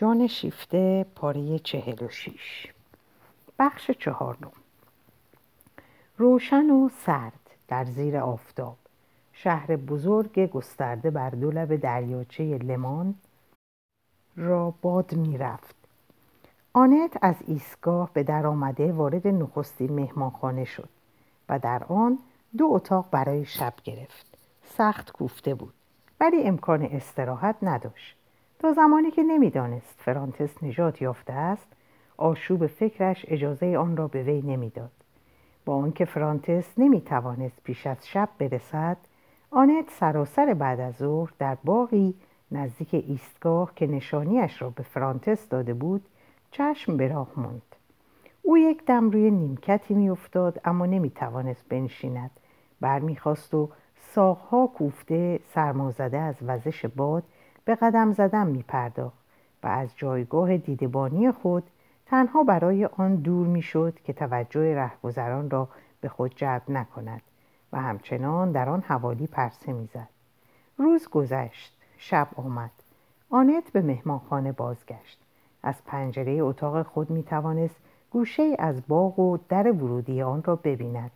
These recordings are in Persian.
جان شیفته پاره چهل و شیش. بخش چهارم. روشن و سرد در زیر آفتاب. شهر بزرگ گسترده بر دو لب دریاچه لمان را باد می‌رفت. آنت از ایستگاه به در آمده وارد نخستین مهمانخانه شد و در آن دو اتاق برای شب گرفت. سخت کوفته بود ولی امکان استراحت نداشت. تا زمانی که نمی‌دانست فرانتس نجات یافته است آشوب فکرش اجازه آن را به وی نمی‌داد. با آنکه فرانتس نمی‌توانست پیش از شب برسد آنت سراسر بعد از ظهر در باقی نزدیک ایستگاه که نشانیش را به فرانتس داده بود چشم به راه ماند او یک دم روی نیمکتی میافتاد اما نمی‌توانست بنشیند. برمیخواست و ساقها کوفته سرمازده از وزش باد به قدم زدن می پرداخت و از جایگاه دیدبانی خود تنها برای آن دور می شد که توجه رهگذران را به خود جلب نکند و همچنان در آن حوالی پرسه می‌زد. روز گذشت شب آمد. آنت به مهمانخانه بازگشت. از پنجره اتاق خود می توانست گوشه از باغ و در ورودی آن را ببیند.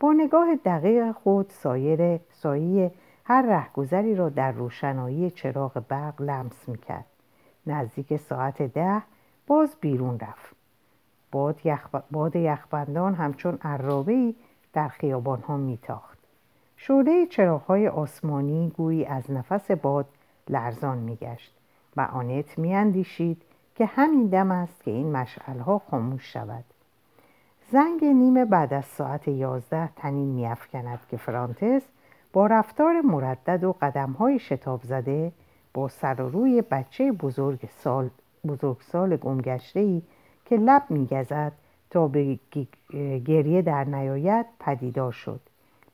با نگاه دقیق خود سایر سایه هر رهگذری را در روشنایی چراغ برق لمس می‌کرد. نزدیک ساعت ده باز بیرون رفت. باد, یخ... باد یخبندان همچون عرابهای در خیابان ها میتاخت. شعله چراغهای آسمانی گویی از نفس باد لرزان میگشت و آنت میاندیشید که همین دم است که این مشعلها خاموش شود. زنگ نیمه بعد از ساعت یازده تنین میافکند که فرانتس با رفتار مردد و قدمهای شتاب زده با سر و روی بچه بزرگ سال بزرگسال گمگشته ای که لب میگزد تا به گریه در نیاید پدیدار شد.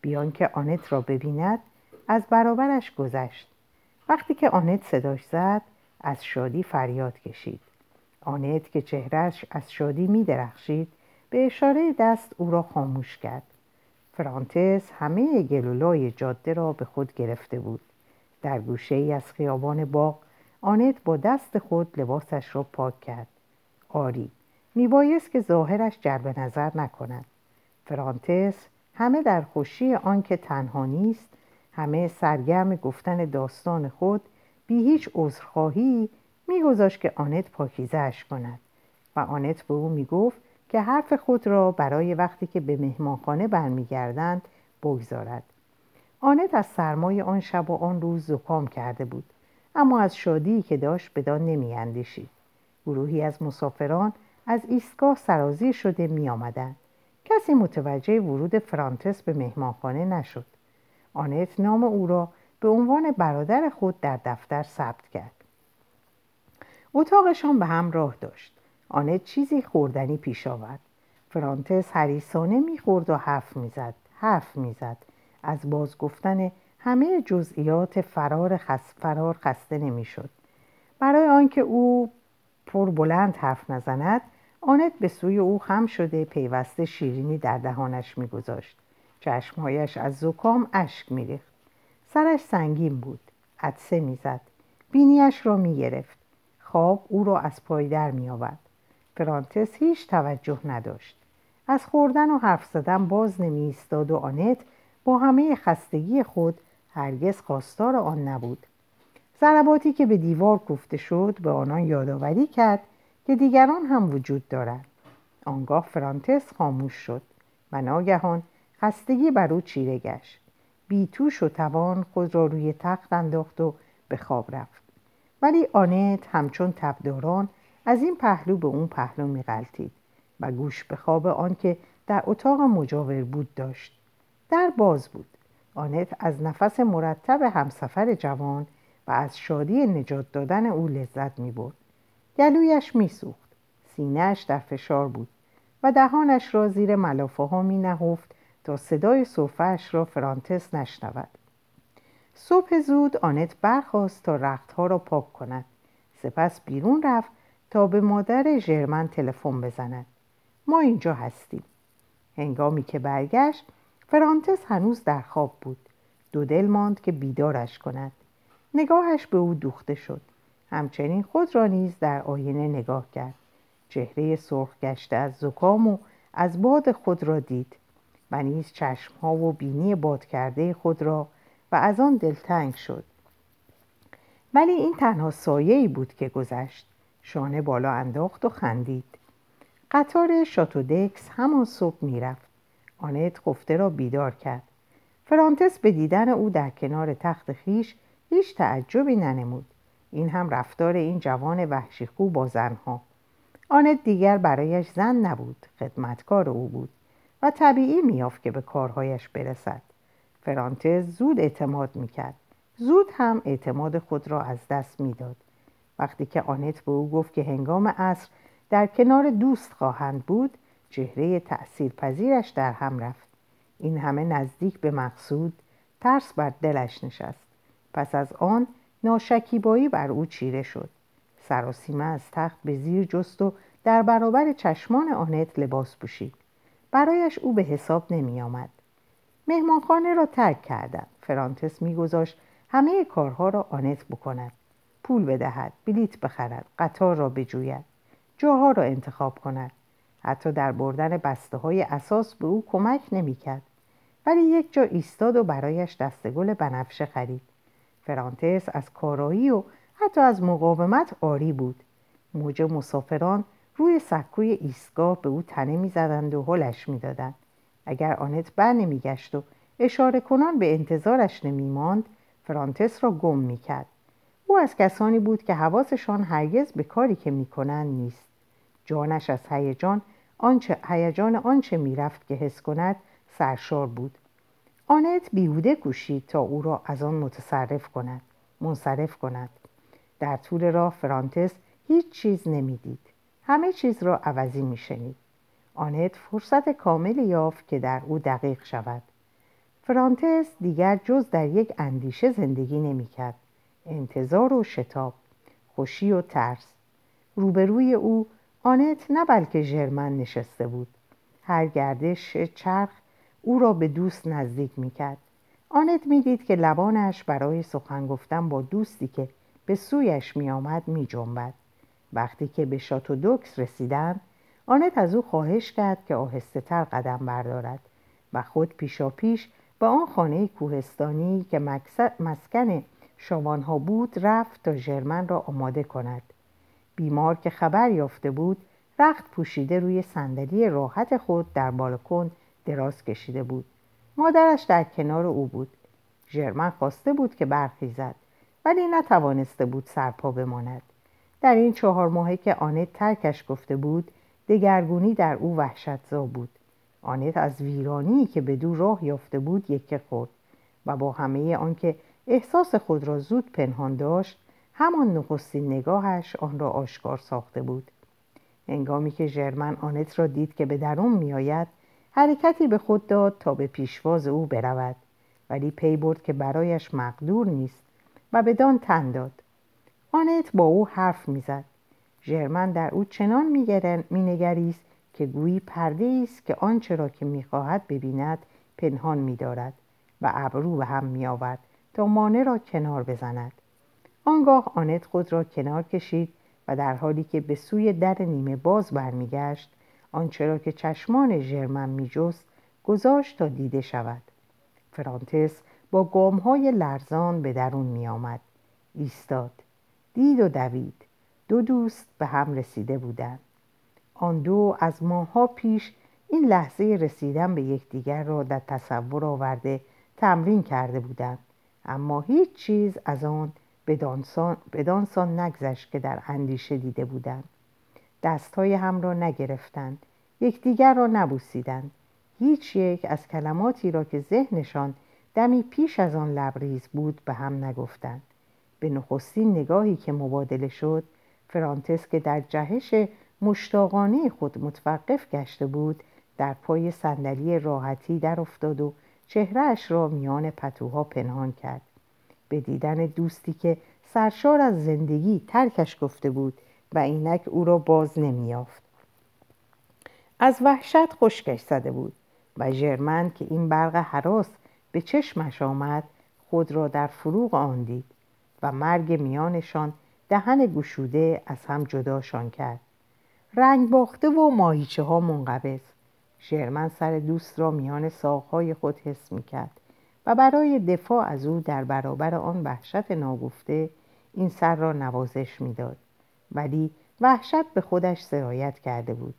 بیان که آنت را ببیند از برابرش گذشت. وقتی که آنت صداش زد از شادی فریاد کشید. آنت که چهرش از شادی می درخشید به اشاره دست او را خاموش کرد. فرانتس همه گلولای جاده را به خود گرفته بود. در گوشه ای از خیابان باغ آنت با دست خود لباسش را پاک کرد. آری میبایست که ظاهرش جلب نظر نکند. فرانتس همه در خوشی آنکه تنها نیست همه سرگرم گفتن داستان خود بی هیچ عذرخواهی میگذاشت که آنت پاکیزهاش کند. و آنت به او می‌گفت که حرف خود را برای وقتی که به مهمانخانه برمیگردند بگذارد. آنت از سرمای آن شب و آن روز زکام کرده بود اما از شادی که داشت بدان نمیاندیشید. گروهی از مسافران از ایستگاه سرازیر شده می آمدن. کسی متوجه ورود فرانتس به مهمانخانه نشد. آنت نام او را به عنوان برادر خود در دفتر ثبت کرد. اتاقشان به هم راه داشت. آنت چیزی خوردنی پیش آورد. فرانتس حریسانه می‌خورد و حرف می‌زد حرف می‌زد. از باز گفتن همه جزئیات فرار, خس... فرار خسته نمی‌شد. برای آنکه او پر بلند حرف نزند آنت به سوی او خم شده پیوسته شیرینی در دهانش میگذاشت. چشمهایش از زکام اشک میریخت. سرش سنگین بود عدسه می‌زد. بینیش را می‌گرفت. خواب او را از پای در میآورد. فرانتس هیچ توجه نداشت. از خوردن و حرف زدن باز نمی ایستاد و آنت با همه خستگی خود هرگز خواستار آن نبود. ضرباتی که به دیوار کوفته شد به آنان یادآوری کرد که دیگران هم وجود دارند. آنگاه فرانتس خاموش شد و ناگهان خستگی بر او چیره گشت. بیتوش و توان خود را روی تخت انداخت و به خواب رفت. ولی آنت همچون تبداران از این پهلو به اون پهلو میغلطید و گوش به خواب آنکه در اتاق مجاور بود داشت در باز بود آنت از نفس مرتب همسفر جوان و از شادی نجات دادن او لذت می برد. گلویش می سوخت. سینهش در فشار بود و دهانش را زیر ملافه ها می نهفت تا صدای صوفش را فرانتس نشنود. صبح زود آنت برخواست تا رختها را پاک کند. سپس بیرون رفت تا به مادر ژرمن تلفن بزند. ما اینجا هستیم. هنگامی که برگشت فرانتس هنوز در خواب بود. دو دل ماند که بیدارش کند. نگاهش به او دوخته شد. همچنین خود را نیز در آینه نگاه کرد چهره سرخ گشته از زکام و از باد خود را دید و نیز چشمها و بینی باد کرده خود را و از آن دلتنگ شد ولی این تنها سایه بود که گذشت شانه بالا انداخت و خندید. قطار شاتودکس همان صبح می‌رفت. آنت خفته را بیدار کرد. فرانتس به دیدن او در کنار تخت خیش هیچ تعجبی ننمود. این هم رفتار این جوان وحشی خوب با زنها. آنت دیگر برایش زن نبود خدمتکار او بود و طبیعی میافت که به کارهایش برسد. فرانتز زود اعتماد می‌کرد. زود هم اعتماد خود را از دست می‌داد. وقتی که آنت به او گفت که هنگام عصر در کنار دوست خواهند بود چهره تأثیر پذیرش در هم رفت. این همه نزدیک به مقصود ترس بر دلش نشست. پس از آن ناشکیبایی بر او چیره شد. سراسیمه از تخت به زیر جست و در برابر چشمان آنت لباس پوشید. برایش او به حساب نمی آمد مهمانخانه را ترک کردند. فرانتس میگذاشت همه کارها را آنت بکند. پول بدهد بلیت بخرد قطار را بجوید جاها را انتخاب کند. حتی در بردن بسته های اساس به او کمک نمی‌کرد. ولی یک جا ایستاد و برایش دستگل بنفشه خرید. فرانتس از کارایی و حتی از مقاومت آری بود. موج مسافران روی سکوی ایستگاه به او تنه می‌زدند و هلش می‌دادند. اگر آنت بر نمیگشت و اشاره کنان به انتظارش نمیماند فرانتس را گم می‌کرد. او از کسانی بود که حواسشان هرگز به کاری که می‌کنند نیست. جانش از هیجان آنچه هیجان آنچه می‌رفت که حس کند سرشار بود. آنت بیهوده کوشید تا او را از آن متصرف کند منصرف کند. در طول راه فرانتس هیچ چیز نمی‌دید. همه چیز را عوضی میشنید. آنت فرصت کاملی یافت که در او دقیق شود. فرانتس دیگر جز در یک اندیشه زندگی نمی‌کرد. انتظار و شتاب خوشی و ترس. روبروی او آنت نه بلکه ژرمن نشسته بود. هر گردش چرخ او را به دوست نزدیک می‌کرد. آنت می‌دید که لبانش برای سخن گفتن با دوستی که به سویش میآمد میجنبد. وقتی که به دوکس رسیدند آنت از او خواهش کرد که آهسته تر قدم بردارد و خود پیشا پیش به آن خانه کوهستانی که مسکن شامانها بود رفت تا ژرمن را آماده کند. بیمار که خبر یافته بود رخت پوشیده روی صندلی راحت خود در بالکن دراز کشیده بود. مادرش در کنار او بود. ژرمن خواسته بود که برخیزد ولی نتوانسته بود سرپا بماند. در این چهار ماهه که آنت ترکش گفته بود دگرگونی در او وحشتزا بود. آنت از ویرانی که به دو راه یافته بود یکه خورد و با همه آنکه احساس خود را زود پنهان داشت. همان نخستین نگاهش آن را آشکار ساخته بود. هنگامی که ژرمن آنت را دید که به درون میآید حرکتی به خود داد تا به پیشواز او برود. ولی پی برد که برایش مقدور نیست و بدان تن داد. آنت با او حرف می‌زد. ژرمن در او چنان مینگریست که گویی پرده است که آنچه را که می‌خواهد ببیند پنهان میدارد و ابرو به هم میآورد. تا مانع را کنار بزند. آنگاه آنت خود را کنار کشید و در حالی که به سوی در نیمه باز برمیگشت آنچه را که چشمان ژرمن میجست گذاشت تا دیده شود. فرانتس با گامهای لرزان به درون میآمد. ایستاد. دید و دوید. دو دوست به هم رسیده بودند. آن دو از ماهها پیش این لحظه رسیدن به یکدیگر را در تصور آورده تمرین کرده بودند. اما هیچ چیز از آن بدانسان نگذشت که در اندیشه دیده بودند. دستهای هم را نگرفتند. یکدیگر را نبوسیدند. هیچ یک از کلماتی را که ذهنشان دمی پیش از آن لبریز بود به هم نگفتند. به نخستین نگاهی که مبادله شد فرانتس که در جهش مشتاقانه خود متوقف گشته بود در پای صندلی راحتی در افتاد و چهرهش را میان پتوها پنهان کرد. به دیدن دوستی که سرشار از زندگی ترکش گفته بود و اینک او را باز نمیافت از وحشت خشکش زده بود و ژرمن که این برق حراس به چشمش آمد خود را در فروغ آن دید و مرگ میانشان دهن گشوده از هم جداشان کرد. رنگ باخته و ماهیچه ها منقبض. شرمن سر دوست را میان ساقهای خود حس می کرد و برای دفاع از او در برابر آن وحشت ناگفته این سر را نوازش می‌داد. ولی وحشت به خودش سرایت کرده بود.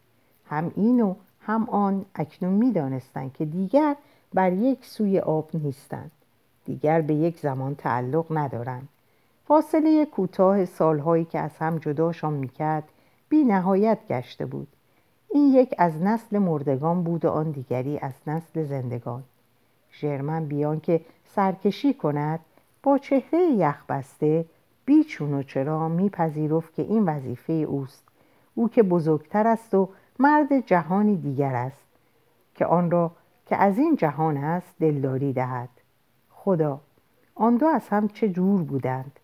هم این و هم آن اکنون می‌دانستند که دیگر بر یک سوی آب نیستند. دیگر به یک زمان تعلق ندارند. فاصله کوتاه سالهایی که از هم جداشان می‌کرد بی نهایت گشته بود. این یک از نسل مردگان بود و آن دیگری از نسل زندگان. ژرمن بیان که سرکشی کند با چهره یخبسته بیچون و چرا میپذیرفت که این وظیفه اوست. او که بزرگتر است و مرد جهانی دیگر است که آن را که از این جهان است دلداری دهد. خدا آن دو از هم چه جور بودند؟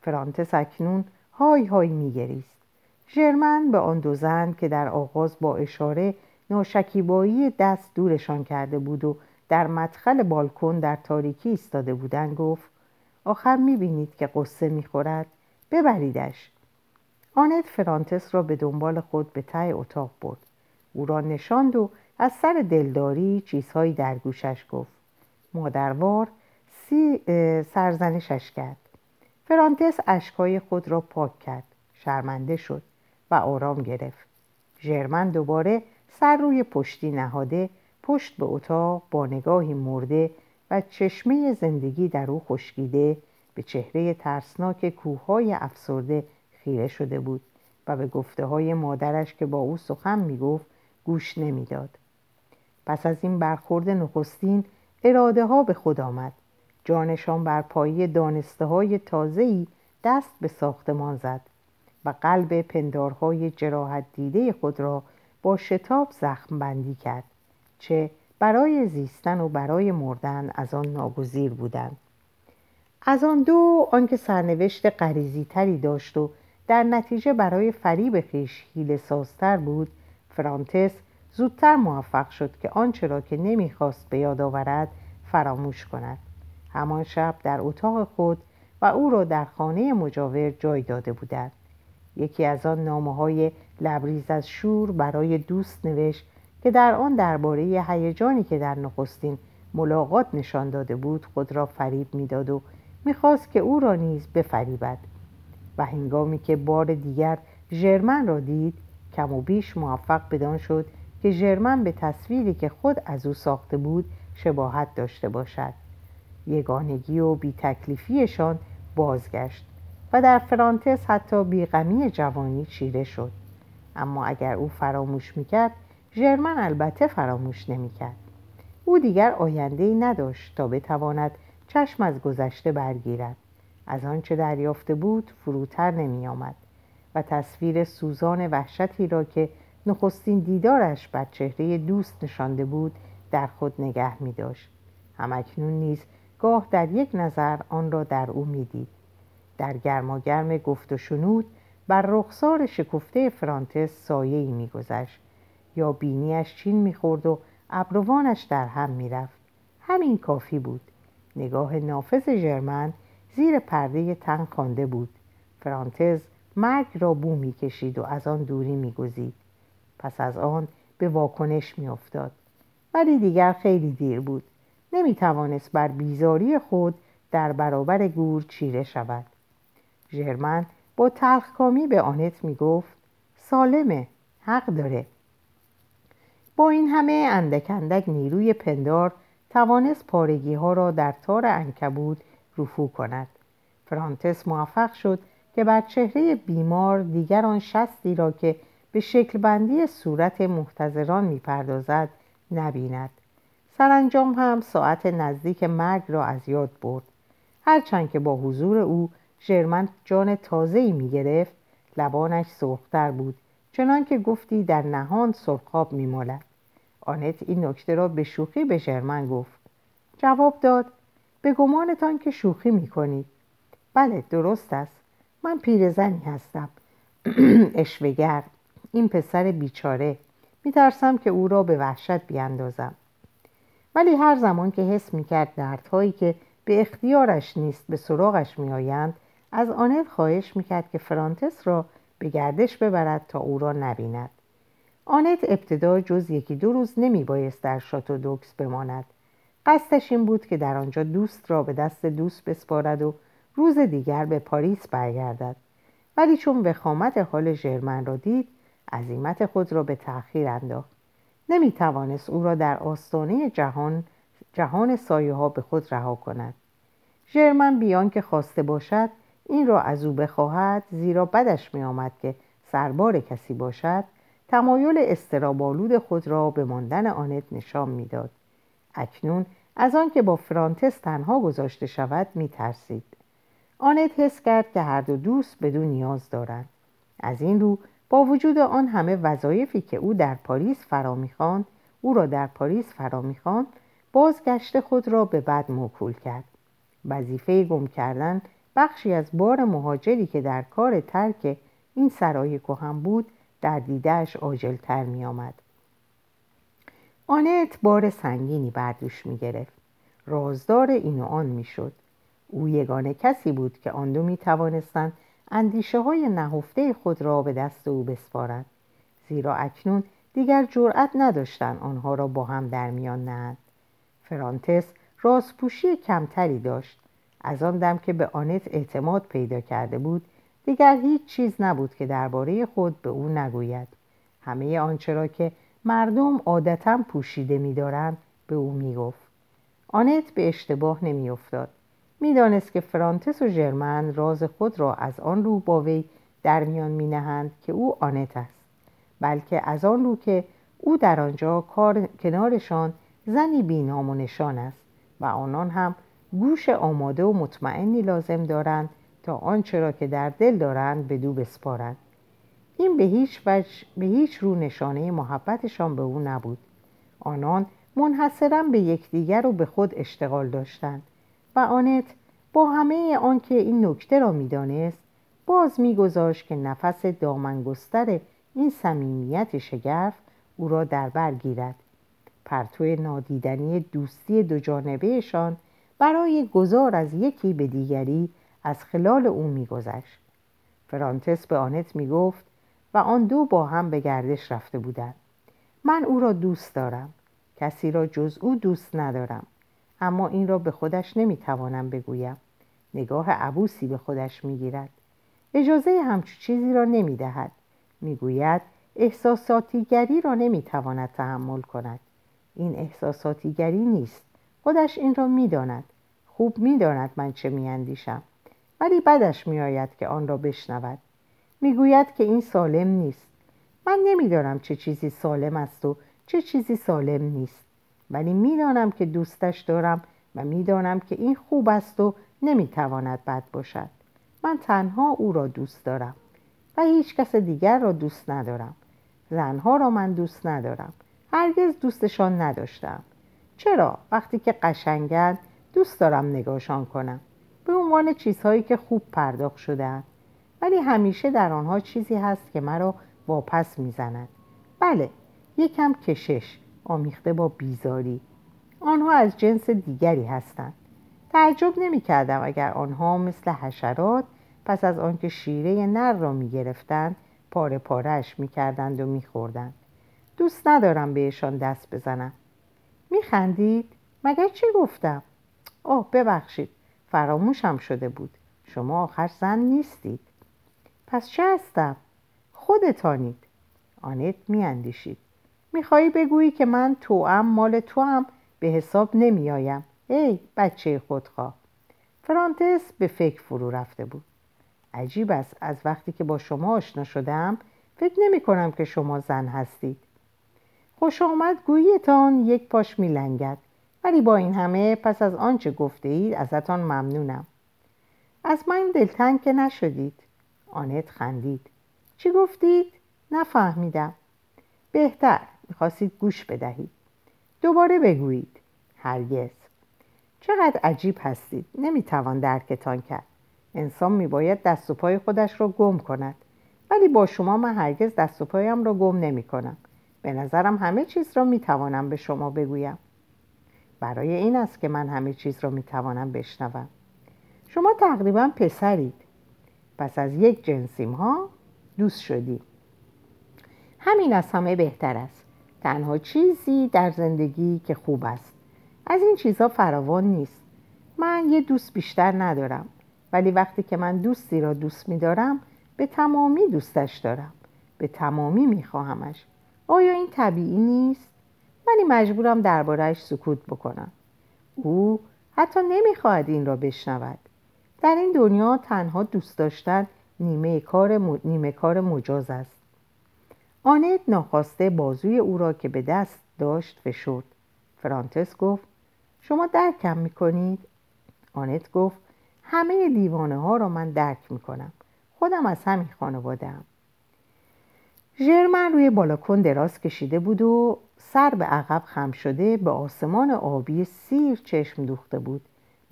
فرانتس اکنون های های میگریست. ژرمن به آن دو زن که در آغاز با اشاره ناشکیبایی دست دورشان کرده بود و در مدخل بالکن در تاریکی ایستاده بودند گفت آخر می‌بینید که قصه می‌خورد. ببریدش. آنت فرانتس را به دنبال خود به ته اتاق برد. او را نشاند و از سر دلداری چیزهایی در گوشش گفت. مادروار سی سرزنشش کرد. فرانتس اشکای خود را پاک کرد. شرمنده شد. و آرام گرفت. ژرمن دوباره سر روی پشتی نهاده پشت به اتاق با نگاهی مرده و چشمه زندگی در او خشکیده به چهره ترسناک کوههای افسرده خیره شده بود و به گفته های مادرش که با او سخن می‌گفت گوش نمی‌داد. پس از این برخورد نخستین اراده ها به خود آمد. جانشان بر پایی دانسته های تازهی دست به ساختمان زد. و قلب پندارهای جراحت دیده خود را با شتاب زخم بندی کرد چه برای زیستن و برای مردن از آن ناگزیر بودند. از آن دو آنکه سرنوشت قریزی تری داشت و در نتیجه برای فریب خیش حیل سازتر بود فرانتس زودتر موفق شد که آنچه را که نمی‌خواست به یاد آورد فراموش کند. همان شب در اتاق خود و او را در خانه مجاور جای داده بودند. یکی از آن نامه های لبریز از شور برای دوست نوشت که در آن درباره هیجانی که در نخستین ملاقات نشان داده بود خود را فریب می‌داد و می‌خواست که او را نیز بفریبد و هنگامی که بار دیگر ژرمن را دید کم و بیش موفق بدان شد که ژرمن به تصویری که خود از او ساخته بود شباهت داشته باشد. یگانگی و بی تکلیفیشان بازگشت. و در فرانتس حتی بیغمی جوانی چیره شد. اما اگر او فراموش می‌کرد ژرمن البته فراموش نمی‌کرد. او دیگر آینده ای نداشت تا بتواند چشم از گذشته برگیرد. از آنچه دریافته بود فروتر نمی آمد و تصویر سوزان وحشتی را که نخستین دیدارش بر چهره دوست نشانده بود در خود نگه می داشت همکنون نیز گاه در یک نظر آن را در او می‌دید. در گرماگرم گفت و شنود بر رخسار شکفته فرانتس سایه ای میگذشت. یا بینیش چین می‌خورد و ابروانش در هم می‌رفت. همین کافی بود. نگاه نافذ ژرمن زیر پرده تن خوانده بود. فرانتز مرگ را بو می‌کشید و از آن دوری میگزید. پس از آن به واکنش میافتاد. ولی دیگر خیلی دیر بود. نمی توانست بر بیزاری خود در برابر گور چیره شود. ژرمن با تلخکامی به آنت می گفت سالمه حق داره. با این همه اندک اندک نیروی پندار توانست پارگی ها را در تار انکبود رفو کند. فرانتس موفق شد که بر چهره بیمار دیگر آن شستی را که به شکل بندی صورت محتضران می‌پردازد نبیند. سرانجام هم ساعت نزدیک مرگ را از یاد برد. هرچند که با حضور او ژرمن جان تازه‌ای می‌گرفت. لبانش سرختر بود چنان که گفتی در نهان سرخاب میمالد. آنت این نکته را به شوخی به ژرمن گفت. جواب داد به گمانتان که شوخی می‌کنید. بله درست است. من پیرزنی هستم. اشوگر این پسر بیچاره. میترسم که او را به وحشت بیاندازم. ولی هر زمان که حس می‌کرد دردهایی که به اختیارش نیست به سراغش میآیند از آنت خواهش می‌کرد که فرانتس را به گردش ببرد تا او را نبیند. آنت ابتدا جز یکی دو روز نمی بایست در شاتو دوکس بماند. قصدش این بود که در آنجا دوست را به دست دوست بسپارد و روز دیگر به پاریس برگردد. ولی چون وخامت حال ژرمن را دید عظیمت خود را به تأخیر انداخت. نمی توانست او را در آستانه جهان جهان سایه ها به خود رها کند. ژرمن بیان که خواسته باشد این را از او بخواهد زیرا بدش می آمد که سربار کسی باشد تمایل استرابالود خود را به ماندن آنت نشان می‌داد. اکنون از آنکه با فرانتس تنها گذاشته شود می ترسید. آنت حس کرد که هر دو دوست بدون نیاز دارند. از این رو با وجود آن همه وظایفی که او در پاریس فرا می‌خواند او را در پاریس فرا می‌خواند بازگشت خود را به بد موکول کرد. وظیفه گم کردن بخشی از بار مهاجری که در کار ترک این سرای کهن بود در دیدهش عاجلتر می آمد. آنت بار سنگینی بر دوش می گرفت. رازدار این و آن می شد. او یگانه کسی بود که آن دو می توانستند اندیشه های نهفته خود را به دست او بسپارند. زیرا اکنون دیگر جرأت نداشتند آنها را با هم در میان نهند. فرانتس رازپوشی کمتری داشت. از آن دم که به آنت اعتماد پیدا کرده بود دیگر هیچ چیز نبود که درباره خود به او نگوید. همه آنچه را که مردم عادتا پوشیده می‌دارند به او می‌گفت. آنت به اشتباه نمیافتاد. می‌دانست که فرانتس و ژرمن راز خود را از آن رو با وی در میان مینهند که او آنت است بلکه از آن رو که او در آنجا کار کنارشان زنی بینام و نشان است و آنان هم گوش آماده و مطمئنی لازم دارند تا آنچه را که در دل دارند به دو بسپارند. این به هیچ, وجه، به هیچ رو نشانه محبتشان به او نبود. آنان منحصرا به یکدیگر و به خود اشتغال داشتند و آنت با همه آنکه این نکته را می‌دانست باز میگذاشت که نفس دامنگستر این صمیمیت شگرف او را در بر گیرد. پرتو نادیدنی دوستی دو جانبهشان برای گذار از یکی به دیگری از خلال او میگذشت. فرانتس به آنت می‌گفت و آن دو با هم به گردش رفته بودند. من او را دوست دارم. کسی را جز او دوست ندارم. اما این را به خودش نمی‌توانم بگویم. نگاه عبوسی به خودش می‌گیرد. اجازه همچو چیزی را نمی‌دهد. می‌گوید احساساتیگری را نمی‌تواند تحمل کند. این احساساتیگری نیست. خودش این را می‌داند. خوب می‌داند من چه میاندیشم. ولی بدش میآید که آن را بشنود. می‌گوید که این سالم نیست. من نمی‌دانم چه چیزی سالم است و چه چیزی سالم نیست. ولی می‌دانم که دوستش دارم و می‌دانم که این خوب است و نمی‌تواند بد باشد. من تنها او را دوست دارم و هیچ کس دیگر را دوست ندارم. زنها را من دوست ندارم. هرگز دوستشان نداشتم. چرا؟ وقتی که قشنگند دوست دارم نگاهشان کنم. به عنوان چیزهایی که خوب پرداخت شده ولی همیشه در آنها چیزی هست که مرا واپس می‌زند. بله یکم کشش آمیخته با بیزاری. آنها از جنس دیگری هستند. تعجب نمی کردم اگر آنها مثل حشرات پس از آنکه شیره نر را می گرفتند پاره پارهش می کردند و می خوردند. دوست ندارم بهشان دست بزنم. می خندید؟ مگر چی گفتم؟ اوه ببخشید فراموشم شده بود. شما آخر زن نیستید. پس چه هستم؟ خودتانید. آنت میاندیشید. میخوایی بگویی که من توام مال تو هم به حساب نمیآیم. ای بچه خودخواه. فرانتس به فکر فرو رفته بود. عجیب است از وقتی که با شما آشنا شدم فکر نمی کنم که شما زن هستید. خوش آمد گوییتان یک پاش میلنگد. ولی با این همه پس از آنچه گفته اید ازتان ممنونم. از من دلتنگ که نشدید. آنت خندید. چی گفتید؟ نفهمیدم. بهتر می‌خواستید گوش بدهید. دوباره بگویید. هرگز. چقدر عجیب هستید. نمی‌توان درکتان کرد. انسان میباید دست و پای خودش را گم کند. ولی با شما من هرگز دست و پایم را گم نمی کنم به نظرم همه چیز را می‌توانم به شما بگویم. برای این است که من همه چیز را می‌توانم بشنوم. شما تقریبا پسرید. پس از یک جنسیم ها دوست شدیم. همین از همه بهتر است. تنها چیزی در زندگی که خوب است. از این چیزها فراوان نیست. من یه دوست بیشتر ندارم. ولی وقتی که من دوستی را دوست میدارم به تمامی دوستش دارم. به تمامی میخواهمش آیا این طبیعی نیست؟ ولی مجبورم دربارهش سکوت بکنم او حتی نمی‌خواهد این را بشنود در این دنیا تنها دوست داشتن نیمه کار, نیمه کار مجاز است آنت ناخواسته بازوی او را که به دست داشت فشرد فرانتس گفت شما درکم می‌کنید؟ آنت گفت همه دیوانه ها را من درک می‌کنم خودم از همین خانواده هم. ژرمن روی بالاکن دراز کشیده بود و سر به عقب خم شده به آسمان آبی سیر چشم دوخته بود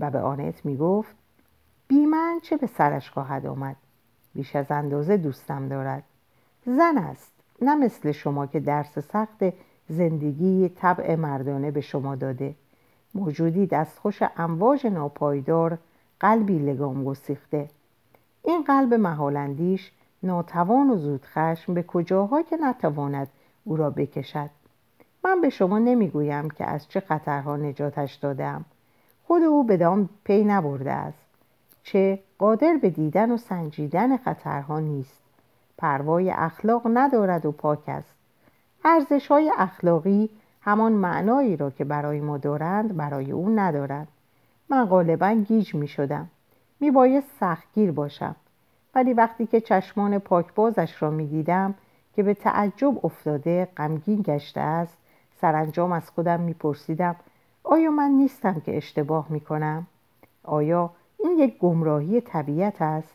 و به آنت می‌گفت بی من چه به سرش خواهد آمد؟ بیش از اندازه دوستم دارد. زن است نه مثل شما که درس سخت زندگی طبع مردانه به شما داده. موجودی دستخوش امواج ناپایدار قلبی لگام گسیخته این قلب محالندیش ناتوان و زودخشم به کجاها که نتواند او را بکشد؟ من به شما نمی‌گویم که از چه خطرها نجاتش دادم خود او به دام پی نبرده است. چه قادر به دیدن و سنجیدن خطرها نیست. پروای اخلاق ندارد و پاک است. ارزش های اخلاقی همان معنایی را که برای ما دارند برای او ندارند. من غالبا گیج می شدم می باید سختگیر باشم. ولی وقتی که چشمان پاکبازش را می دیدم که به تعجب افتاده غمگین گشته است سرانجام از خودم می پرسیدم آیا من نیستم که اشتباه می کنم؟ آیا این یک گمراهی طبیعت است؟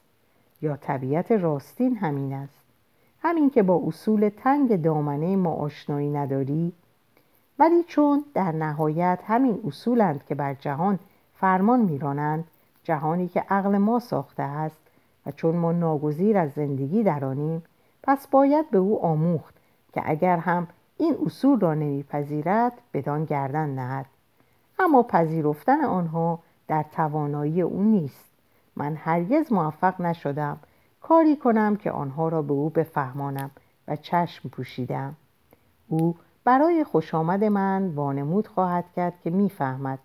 یا طبیعت راستین همین است؟ همین که با اصول تنگ دامنه ما آشنایی نداری؟ ولی چون در نهایت همین اصولند که بر جهان فرمان میرانند جهانی که عقل ما ساخته است و چون ما ناگزیر از زندگی درانیم پس باید به او آموخت که اگر هم این اصول را نمیپذیرد بدان گردن نهد. اما پذیرفتن آنها در توانایی او نیست. من هرگز موفق نشدم کاری کنم که آنها را به او بفهمانم و چشم پوشیدم. او برای خوش آمد من وانمود خواهد کرد که می‌فهمد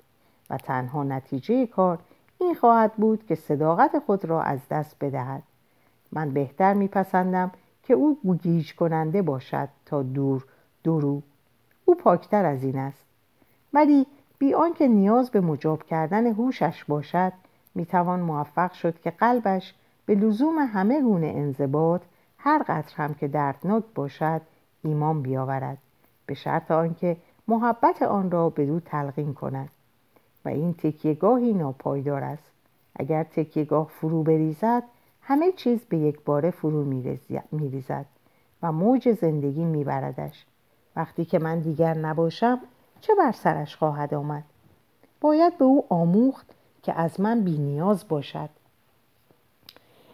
و تنها نتیجه کار این خواهد بود که صداقت خود را از دست بدهد. من بهتر میپسندم که او گوگیج کننده باشد تا دور درو. او پاکتر از این است. ولی بی آنکه نیاز به مجاب کردن هوشش باشد می‌توان موفق شد که قلبش به لزوم همه گونه انضباط هر قطر هم که دردناک باشد ایمان بیاورد به شرط آنکه محبت آن را به دو تلقین کند. و این تکیهگاهی ناپایدار است. اگر تکیهگاه فرو بریزد همه چیز به یک باره فرو میریزد و موج زندگی میبردش. وقتی که من دیگر نباشم چه بر سرش خواهد آمد؟ باید به او آموخت که از من بینیاز باشد.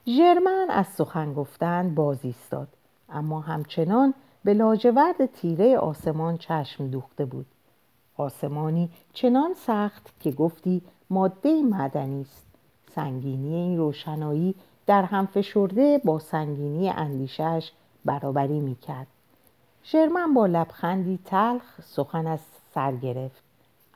ژرمن از سخن گفتن باز ایستاد اما همچنان به لاجورد تیره آسمان چشم دوخته بود. آسمانی چنان سخت که گفتی ماده معدنی است. سنگینی این روشنایی در هم فشرده با سنگینی اندیشش برابری می‌کرد. شرمن با لبخندی تلخ سخن از سر گرفت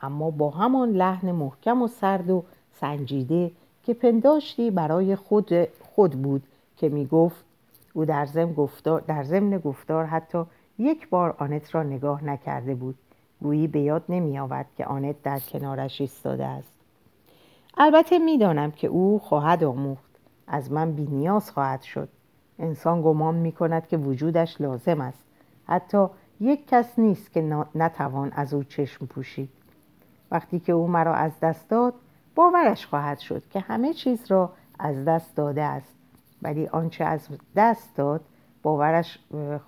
اما با همان لحن محکم و سرد و سنجیده که پنداشتی برای خود, خود بود که می‌گفت او در ضمن گفتار, گفتار حتی یک بار آنت را نگاه نکرده بود. گویی به یاد نمی آورد که آنت در کنارش ایستاده است. البته می‌دانم که او خواهد آموخت. از من بینیاز خواهد شد. انسان گمان می کند که وجودش لازم است. حتی یک کس نیست که نتوان از او چشم پوشید. وقتی که او مرا از دست داد باورش خواهد شد که همه چیز را از دست داده است. ولی آنچه از دست داد باورش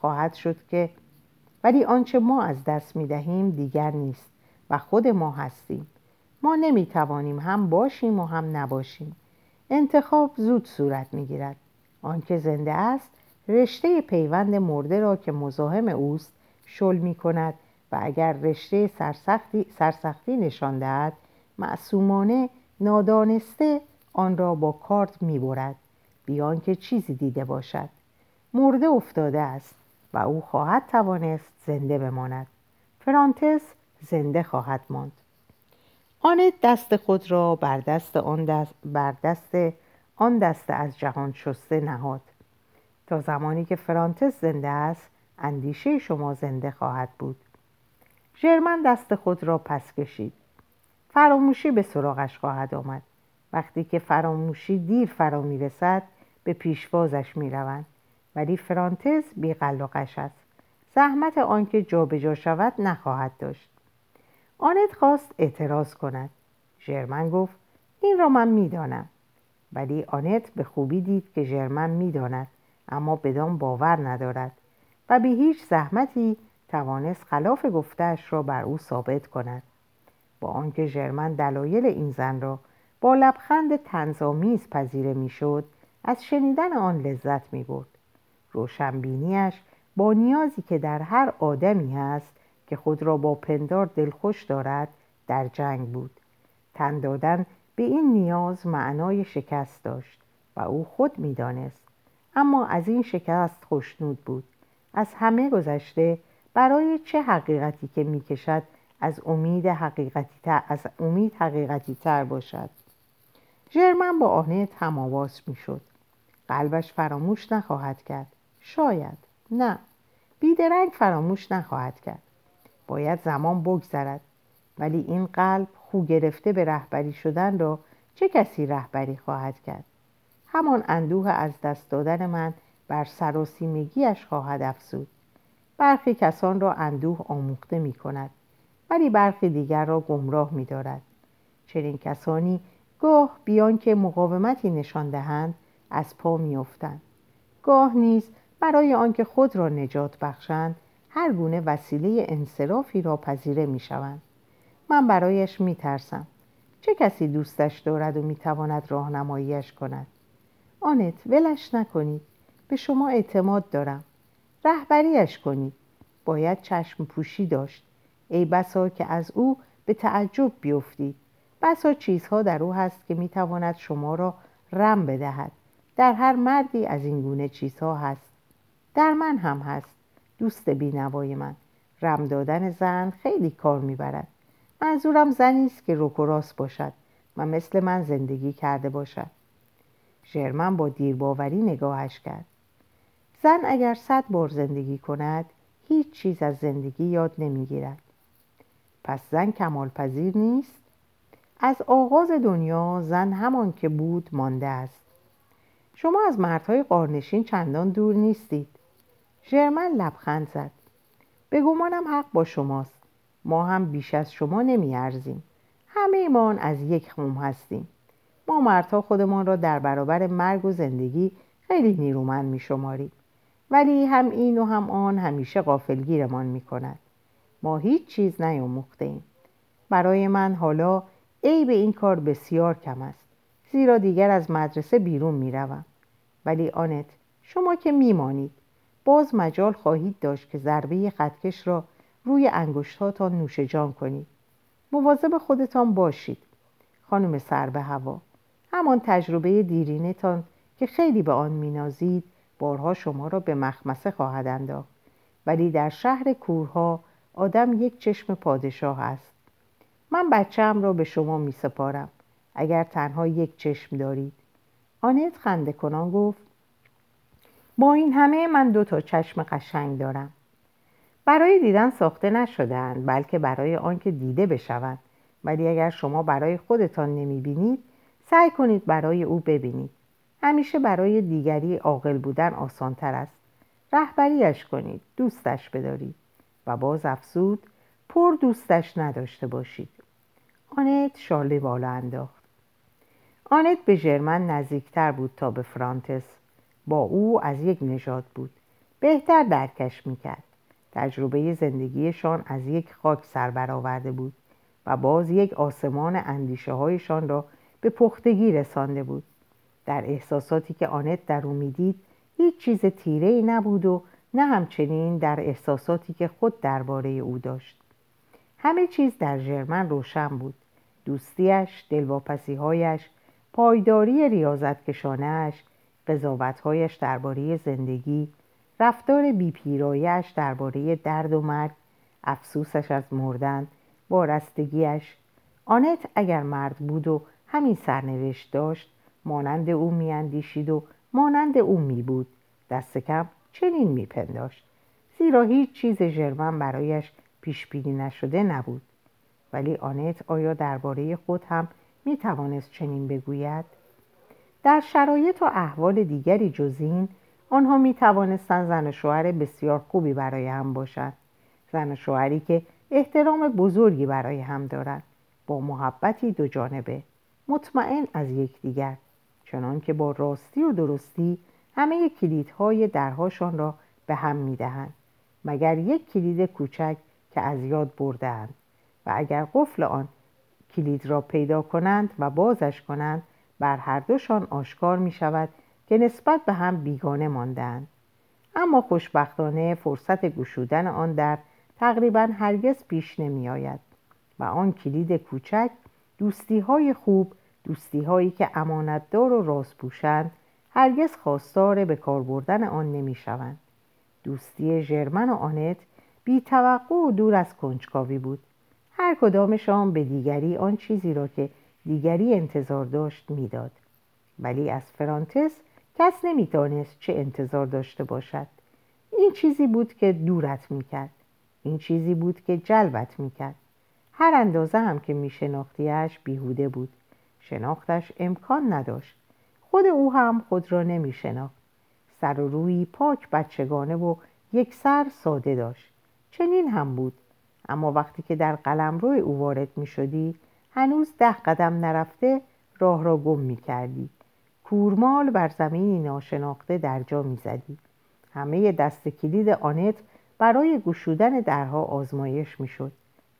خواهد شد که ولی آنچه ما از دست می دهیم دیگر نیست و خود ما هستیم. ما نمی توانیم هم باشیم و هم نباشیم. انتخاب زود صورت می گیرد آنکه زنده است رشته پیوند مرده را که مزاحم اوست شل می کند و اگر رشته سرسختی, سرسختی نشان دهد معصومانه نادانسته آن را با کارت می برد بیان که چیزی دیده باشد. مرده افتاده است. و او خواهد توانست زنده بماند. فرانتس زنده خواهد ماند. آنت دست خود را بر دست آن دست, بر دست آن دسته از جهان شسته نهاد. تا زمانی که فرانتس زنده است اندیشه شما زنده خواهد بود. ژرمن دست خود را پس کشید. فراموشی به سراغش خواهد آمد. وقتی که فراموشی دیر فرا می‌رسد به پیشوازش می‌روند. ولی فرانتز بیقلقش است. زحمت آنکه جابجا شود نخواهد داشت. آنت خواست اعتراض کند. ژرمن گفت این را من می‌دانم. ولی آنت به خوبی دید که ژرمن می‌داند اما بدان باور ندارد و به هیچ زحمتی توانست خلاف گفتهاش را بر او ثابت کند. با آنکه ژرمن دلایل این زن را با لبخند تنظامیز پذیره می‌شد از شنیدن آن لذت می برد روشنبینیش با نیازی که در هر آدمی هست که خود را با پندار دلخوش دارد در جنگ بود. تن دادن به این نیاز معنای شکست داشت و او خود می‌دانست. اما از این شکست خوشنود بود. از همه گذشته برای چه حقیقتی که می‌کشد از امید حقیقتی تر از امید حقیقتی تر باشد؟ ژرمن با آنت هم آواز می‌شد. قلبش فراموش نخواهد کرد. شاید. نه. بیدرنگ فراموش نخواهد کرد. باید زمان بگذرد. ولی این قلب خو گرفته به رهبری شدن را چه کسی رهبری خواهد کرد؟ همان اندوه از دست دادن من بر سراسیمگیش خواهد افزود. برخی کسان را اندوه آموخته می کند ولی برخی دیگر را گمراه می دارد چنین کسانی گاه بیان که مقاومتی نشان دهند از پا میافتند. گاه نیز برای آنکه خود را نجات بخشند هر گونه وسیله انصرافی را پذیره می شوند. من برایش می ترسم. چه کسی دوستش دارد و می تواند راهنماییش کند؟ آنت ولش نکنید. به شما اعتماد دارم. رهبریش کنید. باید چشم پوشی داشت. ای بسا که از او به تعجب بیفتید. بسا چیزها در او هست که می تواند شما را رم بدهد. در هر مردی از این گونه چیزها هست. در من هم هست. دوست بینوای من. رم دادن زن خیلی کار می‌برد. منظورم زنی است که روک باشد و مثل من زندگی کرده باشد. ژرمن با دیرباوری نگاهش کرد. زن اگر صد بار زندگی کند هیچ چیز از زندگی یاد نمی‌گیرد. پس زن کمال پذیر نیست؟ از آغاز دنیا زن همان که بود مانده است. شما از مردهای قارنشین چندان دور نیستید. ژرمن لبخند زد. به گمانم حق با شماست. ما هم بیش از شما نمیارزیم. همه ایمان از یک خم هستیم. ما مردها خودمان را در برابر مرگ و زندگی خیلی نیرومند میشماریم. ولی هم این و هم آن همیشه غافلگیرمان می‌کند. ما هیچ چیز نیاموخته ایم برای من حالا ای به این کار بسیار کم است. زیرا دیگر از مدرسه بیرون می‌روم. ولی آنت شما که میمانید. باز مجال خواهید داشت که ضربه خطکش را روی انگشتاتان نوش جان کنید. مواظب خودتان باشید. خانم سر به هوا. همان تجربه دیرینتان که خیلی به آن مینازید بارها شما را به مخمسه خواهد انداخت. ولی در شهر کورها آدم یک چشم پادشاه است. من بچم را به شما می سپارم اگر تنها یک چشم دارید. آنت خنده کنان گفت با این همه من دو تا چشم قشنگ دارم. برای دیدن ساخته نشدهاند بلکه برای آنکه دیده بشوند. ولی اگر شما برای خودتان نمی‌بینید سعی کنید برای او ببینید. همیشه برای دیگری عاقل بودن آسانتر است. رهبریش کنید دوستش بدارید. و باز افزود پر دوستش نداشته باشید. آنت شاله بالا انداخت. آنت به ژرمن نزدیکتر بود تا به فرانتس. با او از یک نژاد بود. بهتر درکش می‌کرد. تجربه زندگیشان از یک خاک سر برآورده بود و باز یک آسمان اندیشه هایشان را به پختگی رسانده بود. در احساساتی که آنت در او می‌دید هیچ چیز تیره ای نبود و نه همچنین در احساساتی که خود درباره او داشت. همه چیز در ژرمن روشن بود. دوستیش، دلواپسیهایش، پایداری ریاضت کشانش، قضاوتهایش درباره زندگی رفتار بیپیرایش درباره درد و مرگ افسوسش از مردن وارستگیش آنت اگر مرد بود و همین سرنوشت داشت مانند او میاندیشید و مانند او میبود. دست کم چنین میپنداشت. زیرا هیچ چیز ژرمن برایش پیش بینی نشده نبود. ولی آنت آیا درباره خود هم می‌توانست چنین بگوید؟ در شرایط و احوال دیگری جز این آنها می توانستند زن شوهر بسیار خوبی برای هم باشند. زن و شوهری که احترام بزرگی برای هم دارند. با محبتی دو جانبه مطمئن از یکدیگر. چنان که با راستی و درستی همه کلیدهای درهاشان را به هم می‌دهند. مگر یک کلید کوچک که از یاد بردهاند. و اگر قفل آن کلید را پیدا کنند و بازش کنند بر هر دوشان آشکار می شود که نسبت به هم بیگانه ماندند اما خوشبختانه فرصت گشودن آن در تقریبا هرگز پیش نمی آید و آن کلید کوچک دوستی های خوب دوستی هایی که امانتدار و راست پوشند هرگز خواستار به کار بردن آن نمی شوند. دوستی ژرمن و آنت بی توقع و دور از کنجکاوی بود هر کدامشان به دیگری آن چیزی را که دیگری انتظار داشت می‌داد. ولی از فرانتس کس نمی‌دانست چه انتظار داشته باشد. این چیزی بود که دورت می‌کرد. این چیزی بود که جلبت می‌کرد. هر اندازه هم که میشناختیش بیهوده بود. شناختش امکان نداشت. خود او هم خود را نمیشناخت. سر و روی پاک بچگانه و یک سر ساده داشت. چنین هم بود. اما وقتی که در روی او وارد می شدی هنوز ده قدم نرفته راه را گم می کردی. کورمال بر زمینی ناشناخته در جا می زدی. همه دست کلید آنت برای گشودن درها آزمایش می شد.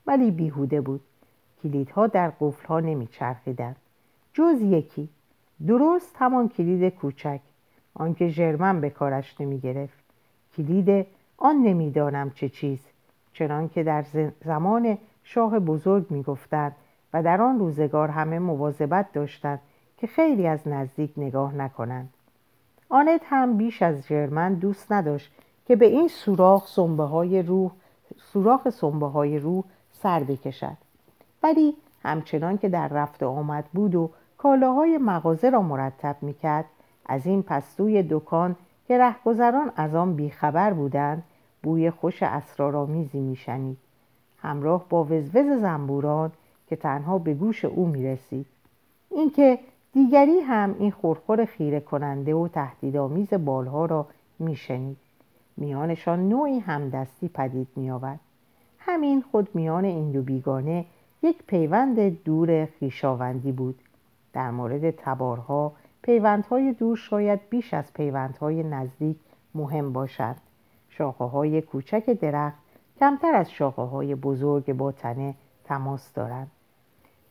ولی بیهوده بود. کلیدها در قفلها نمی چرخیدن. جز یکی. درست همان کلید کوچک. آنکه ژرمن به کارش نمی گرفت. کلید آن نمی‌دانم چه چیز. چنان که در زمان شاه بزرگ می‌گفتند و در آن روزگار همه مواظبت داشتند که خیلی از نزدیک نگاه نکنند. آنت هم بیش از ژرمن دوست نداشت که به این سوراخ سنبه های روح سوراخ سنبه های روح سر بکشد. ولی همچنان که در رفت آمد بود و کالاهای مغازه را مرتب می‌کرد از این پستوی دکان که رهگذران از آن بیخبر بودند بوی خوش اسرارآمیزی میشنید. همراه با وزوز زنبوران که تنها به گوش او می‌رسید. اینکه دیگری هم این خورخور خیره کننده و تهدیدآمیز بالها را میشنید. میانشان نوعی همدستی پدید میآورد همین خود میان این دو بیگانه یک پیوند دور خیشاوندی بود. در مورد تبارها پیوندهای دور شاید بیش از پیوندهای نزدیک مهم باشد. شاخه های کوچک درخت کمتر از شاخه های بزرگ با تنه تماس دارند.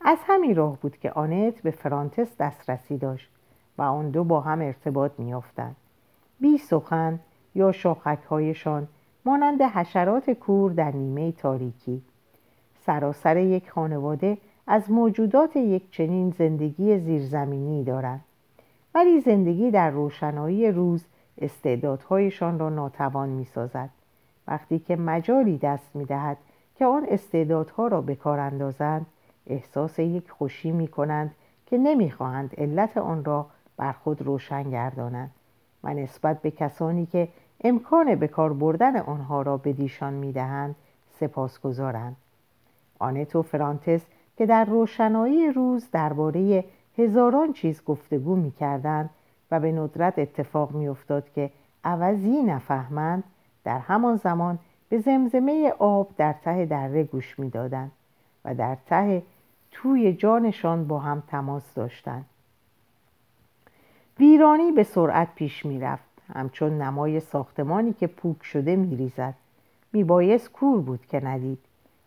از همین راه بود که آنت به فرانتس دسترسی داشت و آن دو با هم ارتباط میافتند بی سخن یا هایشان مانند حشرات کور در نیمه تاریکی. سراسر یک خانواده از موجودات یک چنین زندگی زیرزمینی دارند. ولی زندگی در روشنایی روز استعدادهایشان را ناتوان می سازد وقتی که مجالی دست می دهد که آن استعدادها را به کار اندازند احساس یک خوشی می کنند که نمی خواهند علت آن را بر خود روشن گردانند و نسبت به کسانی که امکان به کار بردن آنها را به دیشان می دهند سپاس گذارند. آنتو فرانتس که در روشنایی روز درباره هزاران چیز گفتگو می کردند و به ندرت اتفاق می افتاد که عوضی نفهمند در همان زمان به زمزمه آب در ته دره گوش می دادن و در ته توی جانشان با هم تماس داشتند. ویرانی به سرعت پیش می رفت همچون نمای ساختمانی که پوک شده می ریزد می بایست کور بود که ندید.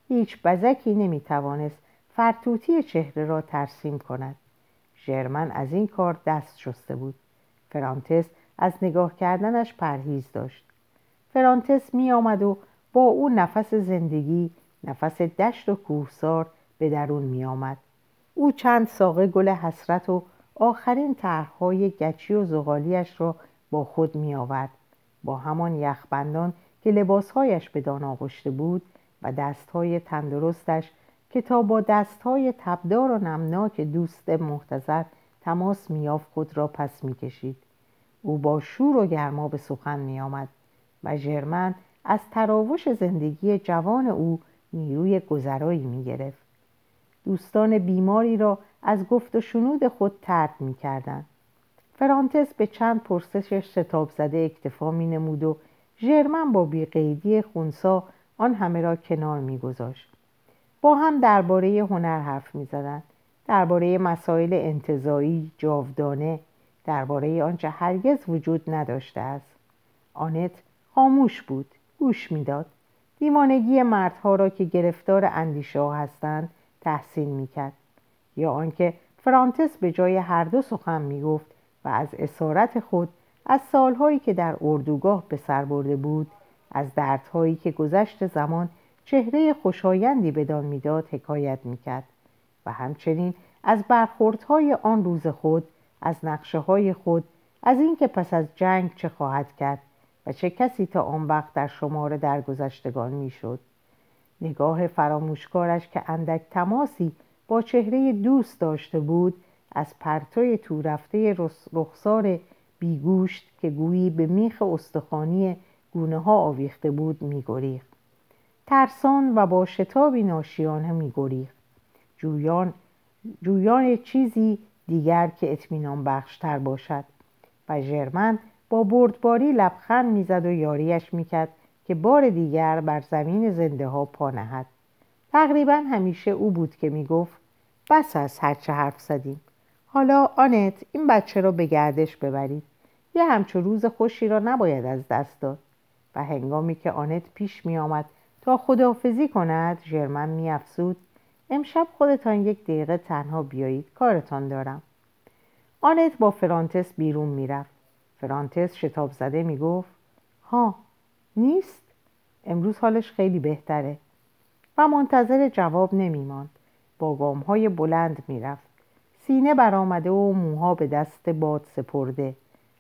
هیچ بزکی نمی توانست فرتوتی چهره را ترسیم کند. ژرمن از این کار دست شسته بود. فرانتس از نگاه کردنش پرهیز داشت. فرانتس می آمد و با او نفس زندگی نفس دشت و کوهسار به درون می آمد. او چند ساقه گل حسرت و آخرین طرحهای گچی و زغالیش را با خود می آورد با همان یخبندان که لباسهایش بدان آغشته بود و دستهای تندرستش که تا با دستهای تبدار و نمناک دوست محتظر تماس میافت خود را پس می‌کشید. او با شور و گرما به سخن میآمد و ژرمن از تراوش زندگی جوان او نیروی گذرایی می‌گرفت. دوستان بیماری را از گفت و شنود خود ترد می‌کردند. فرانتس به چند پرسشش شتاب زده اکتفا می نمود و ژرمن با بیقیدی خونسا آن همه را کنار میگذاشت. با هم درباره هنر حرف می‌زدند. درباره مسائل انتظایی جاودانه درباره آنچه هرگز وجود نداشته است. آنت خاموش بود گوش می‌داد. دیوانگی مردها را که گرفتار اندیشه ها هستند تحسین می‌کرد. یا آنکه فرانتس به جای هر دو سخن می‌گفت و از اسارت خود از سالهایی که در اردوگاه به سر برده بود از دردهایی که گذشت زمان چهره خوشایندی بدان می‌داد حکایت می‌کرد و همچنین از برخوردهای آن روز خود از نقشه های خود از اینکه پس از جنگ چه خواهد کرد و چه کسی تا آن وقت در شمار درگذشتگان می‌شد. نگاه فراموشکارش که اندک تماسی با چهره دوست داشته بود از پرتوی تو رفته رخسار بیگوشت که گویی به میخ استخوانی گونه ها آویخته بود میگریخت. ترسان و با شتابی ناشیانه میگریخت. جویان جویان چیزی دیگر که اطمینان بخشتر باشد. و ژرمن با بردباری لبخند می‌زد و یاریش می‌کرد که بار دیگر بر زمین زنده ها پا نهد. تقریبا همیشه او بود که می‌گفت بس از هرچه حرف زدیم. حالا آنت این بچه را به گردش ببرید. یه همچو روز خوشی را نباید از دست داد. و هنگامی که آنت پیش می آمد تا خداحافظی کند ژرمن می افسود امشب خودتان یک دقیقه تنها بیایید کارتان دارم. آنت با فرانتس بیرون می‌رفت. فرانتس شتاب زده می‌گفت ها نیست؟ امروز حالش خیلی بهتره. و منتظر جواب نمیماند. با گام های بلند می‌رفت. سینه برآمده و موها به دست باد سپرده.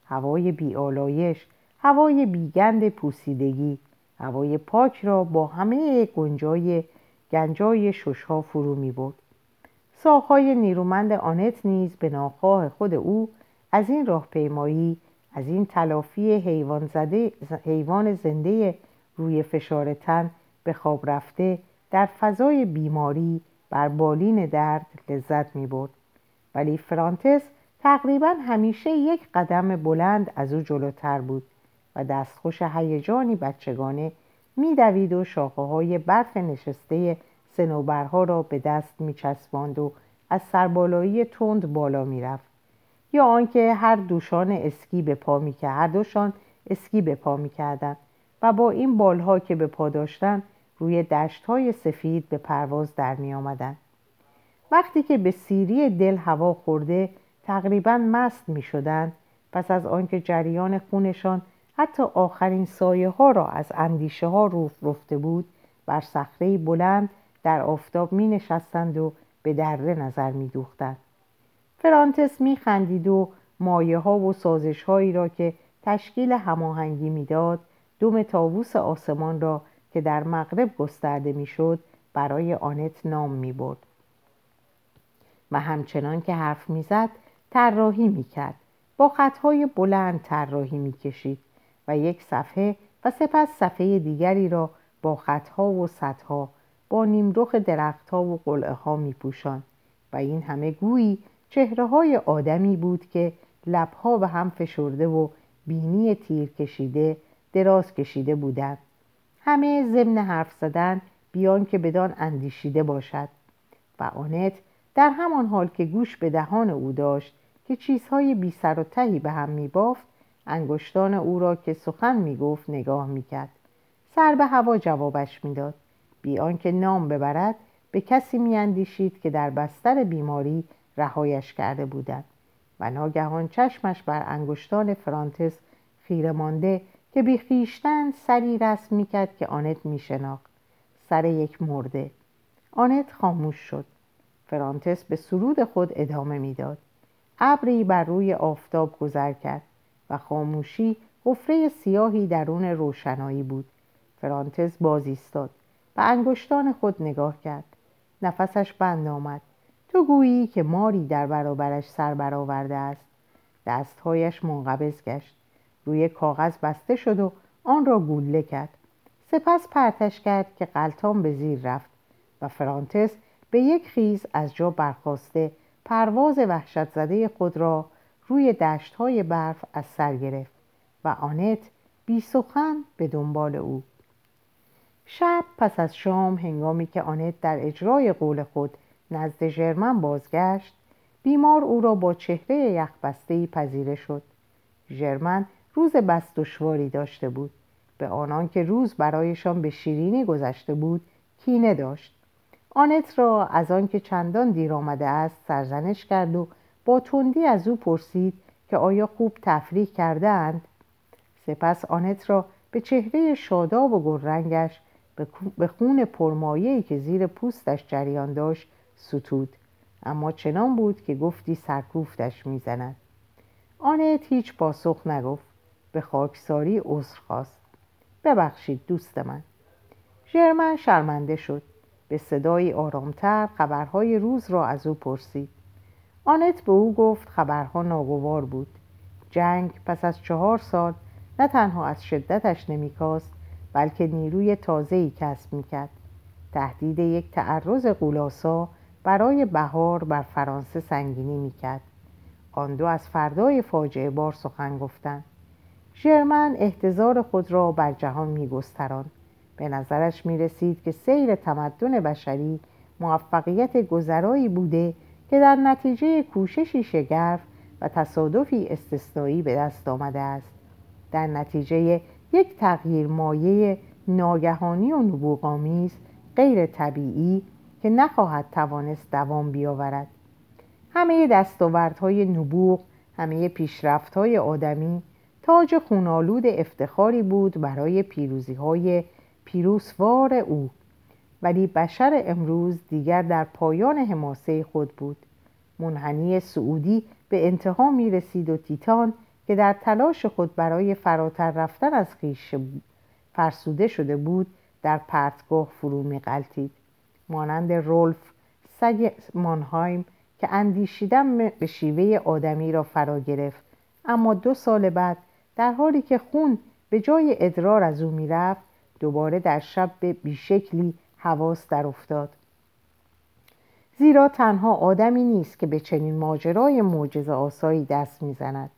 هوای بیالایش هوای بیگند پوسیدگی هوای پاک را با همه گنجای گنجای ششها فرو می بود ساخهای نیرومند آنت نیز به ناخواه خود او از این راهپیمایی از این تلافی حیوان, زده، حیوان زنده روی فشار تن به خواب رفته در فضای بیماری بر بالین درد لذت می برد. ولی فرانتس تقریبا همیشه یک قدم بلند از او جلوتر بود و دستخوش هیجانی بچگانه میدوید و شاخه های برف نشسته سنوبرها را به دست میچسباند و از سربالایی تند بالا می‌رفت یا آنکه هر دوشان اسکی به پا می‌کرد هر دوشان اسکی به پا می‌کردند و با این بالها که به پا داشتند روی دشت های سفید به پرواز در می آمدن. وقتی که به سیری دل هوا خورده تقریبا مست می شدن پس از آنکه جریان خونشان حتی آخرین سایه ها را از اندیشه ها روف رفته بود بر صخره بلند در آفتاب می نشستند و به دره نظر می دوختند. فرانتس می خندید و مایه ها و سازش هایی را که تشکیل هماهنگی می‌داد دوم تاووس آسمان را که در مغرب گسترده می‌شد برای آنت نام می برد. و همچنان که حرف می‌زد طراحی می‌کرد با خطهای بلند طراحی می‌کشید و یک صفحه و سپس صفحه دیگری را با خطها و سطها با نیمرخ درختها و قلعه ها می و این همه گویی چهره های آدمی بود که لبها به هم فشرده و بینی تیر کشیده دراز کشیده بودند. همه ضمن حرف زدن بیان که بدان اندیشیده باشد. و آنت در همان حال که گوش به دهان او داشت که چیزهای بی سر و تهی به هم می بافت انگشتان او را که سخن می گفت نگاه می کرد سر به هوا جوابش می‌داد. بی آنکه نام ببرد به کسی میاندیشید که در بستر بیماری رهایش کرده بودند و ناگهان چشمش بر انگشتان فرانتس خیره مانده که بی خیشتن سری رسم می‌کرد که آنت میشناخت. سر یک مرده. آنت خاموش شد. فرانتس به سرود خود ادامه می‌داد. ابری بر روی آفتاب گذر کرد و خاموشی حفره سیاهی درون روشنایی بود. فرانتس باز ایستاد و انگشتان خود نگاه کرد. نفسش بند آمد. تو گویی که ماری در برابرش سر برآورده است. دستهایش منقبض گشت. روی کاغذ بسته شد و آن را گوله کرد. سپس پرتش کرد که قلتان به زیر رفت و فرانتس به یک خیز از جا برخواسته پرواز وحشت زده خود را روی دشت های برف از سر گرفت و آنت بی سخن به دنبال او. شب پس از شام هنگامی که آنت در اجرای قول خود نزد ژرمن بازگشت بیمار او را با چهره یخبستهای پذیره شد. ژرمن روز بس دشواری داشته بود. به آنان که روز برایشان به شیرینی گذشته بود کینه داشت. آنت را از آنکه چندان دیر آمده است سرزنش کرد و با تندی از او پرسید که آیا خوب تفریح کردهاند؟ سپس آنت را به چهره شاداب و گلرنگش به خون پرمایه‌ای که زیر پوستش جریان داشت ستود. اما چنان بود که گفتی سرکوفتش می‌زند. آنت هیچ پاسخ نگفت. به خاکساری عذر خواست. ببخشید دوست من. ژرمن شرمنده شد. به صدایی آرامتر خبرهای روز را از او پرسید. آنت به او گفت خبرها ناگوار بود. جنگ پس از چهار سال نه تنها از شدتش نمیکاست بلکه نیروی تازه‌ای کسب می‌کرد. تهدید یک تعرض قولاسا برای بهار بر فرانسه سنگینی می‌کرد. آن دو از فردای فاجعه بار سخن گفتند. ژرمن احتضار خود را بر جهان میگستراند. به نظرش می رسید که سیر تمدن بشری موفقیت گذرایی بوده که در نتیجه کوششی شگرف و تصادفی استثنایی به دست آمده است. در نتیجه یک تغییر مایه ناگهانی و نبوغامیز غیر طبیعی که نخواهد توانست دوام بیاورد. همه دستاوردهای نبوغ همه پیشرفتهای آدمی تاج خونالود افتخاری بود برای پیروزی های پیروسوار او. ولی بشر امروز دیگر در پایان حماسه خود بود. منحنی سعودی به انتها می رسید و تیتان که در تلاش خود برای فراتر رفتن از خیش فرسوده شده بود در پرتگاه فرو می غلطید. مانند رولف سگ مانهایم که اندیشیدن به شیوه آدمی را فرا گرفت. اما دو سال بعد در حالی که خون به جای ادرار از او می‌رفت دوباره در شب به بیشکلی حواس در افتاد. زیرا تنها آدمی نیست که به چنین ماجرای معجزه آسایی دست می‌زند.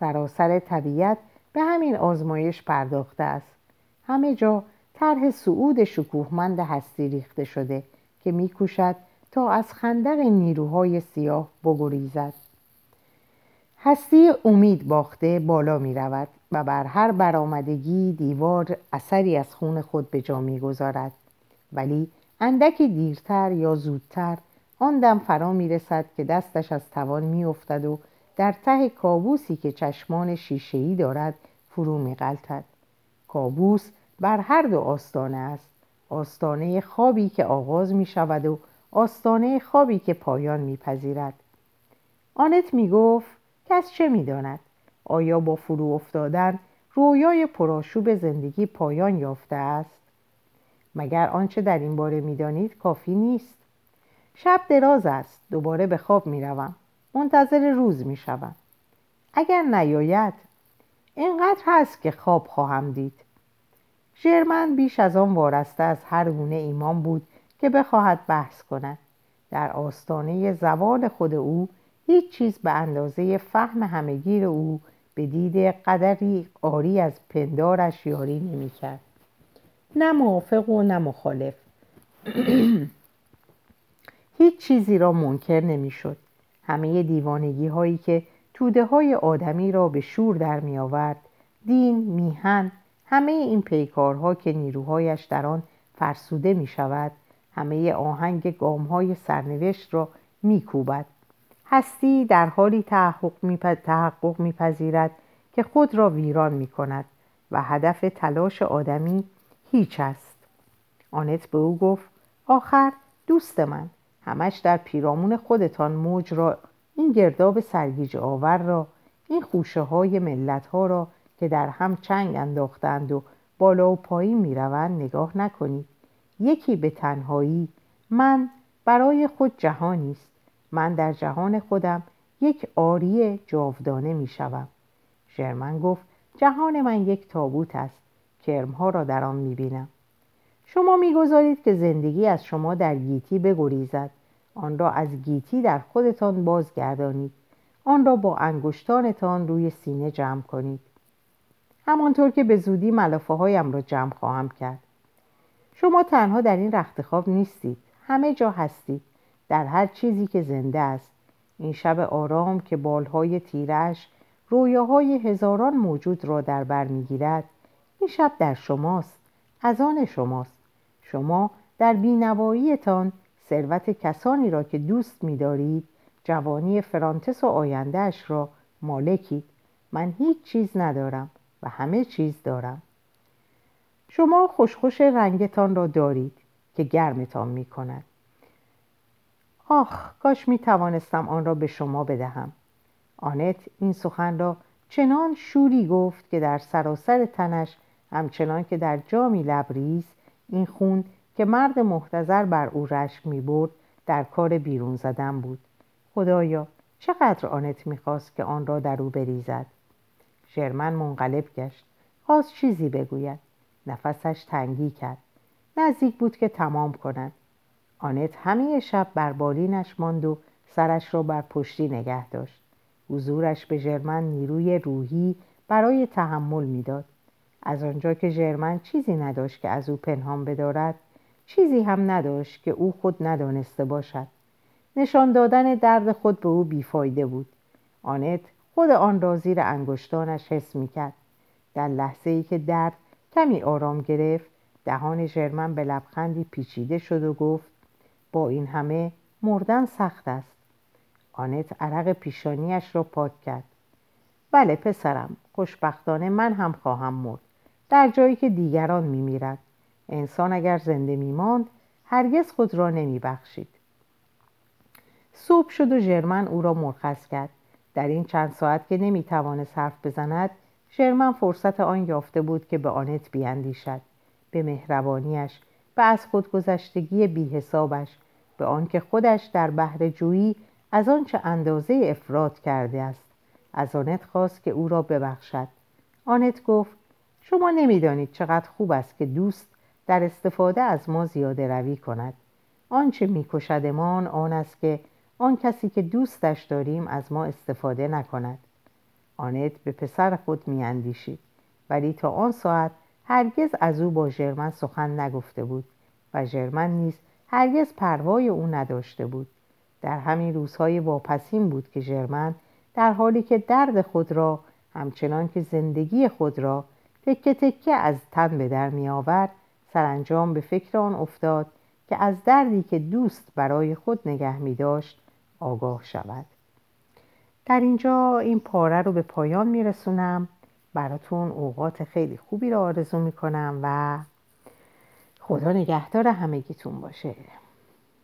سراسر طبیعت به همین آزمایش پرداخته است. همه جا طرح صعود شکوهمند هستی ریخته شده که میکوشد تا از خندق نیروهای سیاه بگریزد هستی امید باخته بالا می رود و بر هر برآمدگی دیوار اثری از خون خود به جا می‌گذارد ولی اندکی دیرتر یا زودتر آن دم فرا می رسد که دستش از توان می افتد و در ته کابوسی که چشمان شیشه‌ای دارد فرو می غلطد. کابوس بر هر دو آستانه است. آستانه خوابی که آغاز می شود و آستانه خوابی که پایان می پذیرد. آنت می گفت کس چه می داند؟ آیا با فرو افتادن رویای پرآشوب زندگی پایان یافته است؟ مگر آنچه در این باره می‌دانید کافی نیست؟ شب دراز است دوباره به خواب می‌روم منتظر روز می‌شوم اگر نیاید اینقدر هست که خواب خواهم دید. ژرمن بیش از آن وارسته از هر گونه ایمان بود که بخواهد بحث کند. در آستانه زوال خود او هیچ چیز به اندازه فهم همگیر او به دید قدری آری از پندارش یاری نمی‌کرد. نه موافق و نه مخالف. هیچ چیزی را منکر نمی‌شد. همه دیوانگی هایی که توده های آدمی را به شور در می آورد دین، میهن همه این پیکارها که نیروهایش در آن فرسوده می شود همه آهنگ گام های سرنوشت را می کوبد هستی در حالی تحقق میپذیرد که خود را ویران می کند و هدف تلاش آدمی هیچ است. آنت به او گفت آخر دوست من همش در پیرامون خودتان موج را این گرداب سرگیج آور را این خوشه های ملت ها را که در هم چنگ انداختند و بالا و پایین می‌روند نگاه نکنید. یکی به تنهایی من برای خود جهانی است. من در جهان خودم یک آری جاودانه می شوم شرمن گفت جهان من یک تابوت است. کرمها را در آن می بینم شما می‌گذارید که زندگی از شما در گیتی بگریزد. آن را از گیتی در خودتان بازگردانید. آن را با انگشتانتان روی سینه جمع کنید. همانطور که به زودی ملافه هایم را جمع خواهم کرد. شما تنها در این رخت خواب نیستید. همه جا هستید. در هر چیزی که زنده است. این شب آرام که بالهای تیرش رویاهای هزاران موجود را در بر می‌گیرد این شب در شماست از آن شماست. شما در بینواییتان ثروت کسانی را که دوست می‌دارید جوانی فرانتس و آیندهش را مالکید. من هیچ چیز ندارم. و همه چیز دارم. شما خوشخوش رنگتان را دارید که گرمتان می کند آخ کاش می توانستم آن را به شما بدهم. آنت این سخن را چنان شوری گفت که در سراسر تنش همچنان که در جامی لبریز این خون که مرد محتظر بر او رشک می برد در کار بیرون زدن بود. خدایا چقدر آنت می‌خواست که آن را در او بریزد؟ شرمن منقلب گشت. خواست چیزی بگوید. نفسش تنگی کرد. نزدیک بود که تمام کند. آنت همه شب بر بالینش ماند و سرش را بر پشتی نگه داشت. حضورش به ژرمن نیروی روحی برای تحمل می‌داد. از آنجا که ژرمن چیزی نداشت که از او پنهان بدارد چیزی هم نداشت که او خود ندانسته باشد. نشان دادن درد خود به او بیفایده بود. آنت خود آن را زیر انگشتانش حس می‌کرد. در لحظه ای که درد کمی آرام گرفت دهان ژرمن به لبخندی پیچیده شد و گفت با این همه مردن سخت است. آنت عرق پیشانیش را پاک کرد. بله پسرم خوشبختانه من هم خواهم مرد. در جایی که دیگران میمیرد انسان اگر زنده میماند هرگز خود را نمیبخشید. صبح شد و ژرمن او را مرخص کرد. در این چند ساعت که نمی‌توانست حرف بزند ژرمن فرصت آن یافته بود که به آنت بیاندیشد. به مهربانیش به از خودگذشتگی بیحسابش به آنکه خودش در بحر جویی از آنچه اندازه افراد کرده است. از آنت خواست که او را ببخشد. آنت گفت شما نمی‌دانید چقدر خوب است که دوست در استفاده از ما زیاده روی کند. آنچه میکشدمان آن است که آن کسی که دوستش داریم از ما استفاده نکند. آنت به پسر خود میاندیشید ولی تا آن ساعت هرگز از او با ژرمن سخن نگفته بود و ژرمن نیز هرگز پروای او نداشته بود. در همین روزهای واپسین بود که ژرمن در حالی که درد خود را همچنان که زندگی خود را تکه تکه از تن به در می آورد سرانجام به فکر آن افتاد که از دردی که دوست برای خود نگه می داشت آگاه شود. در اینجا این پاره رو به پایان می رسونم براتون اوقات خیلی خوبی رو آرزو می کنم و خدا نگهدار همگیتون باشه.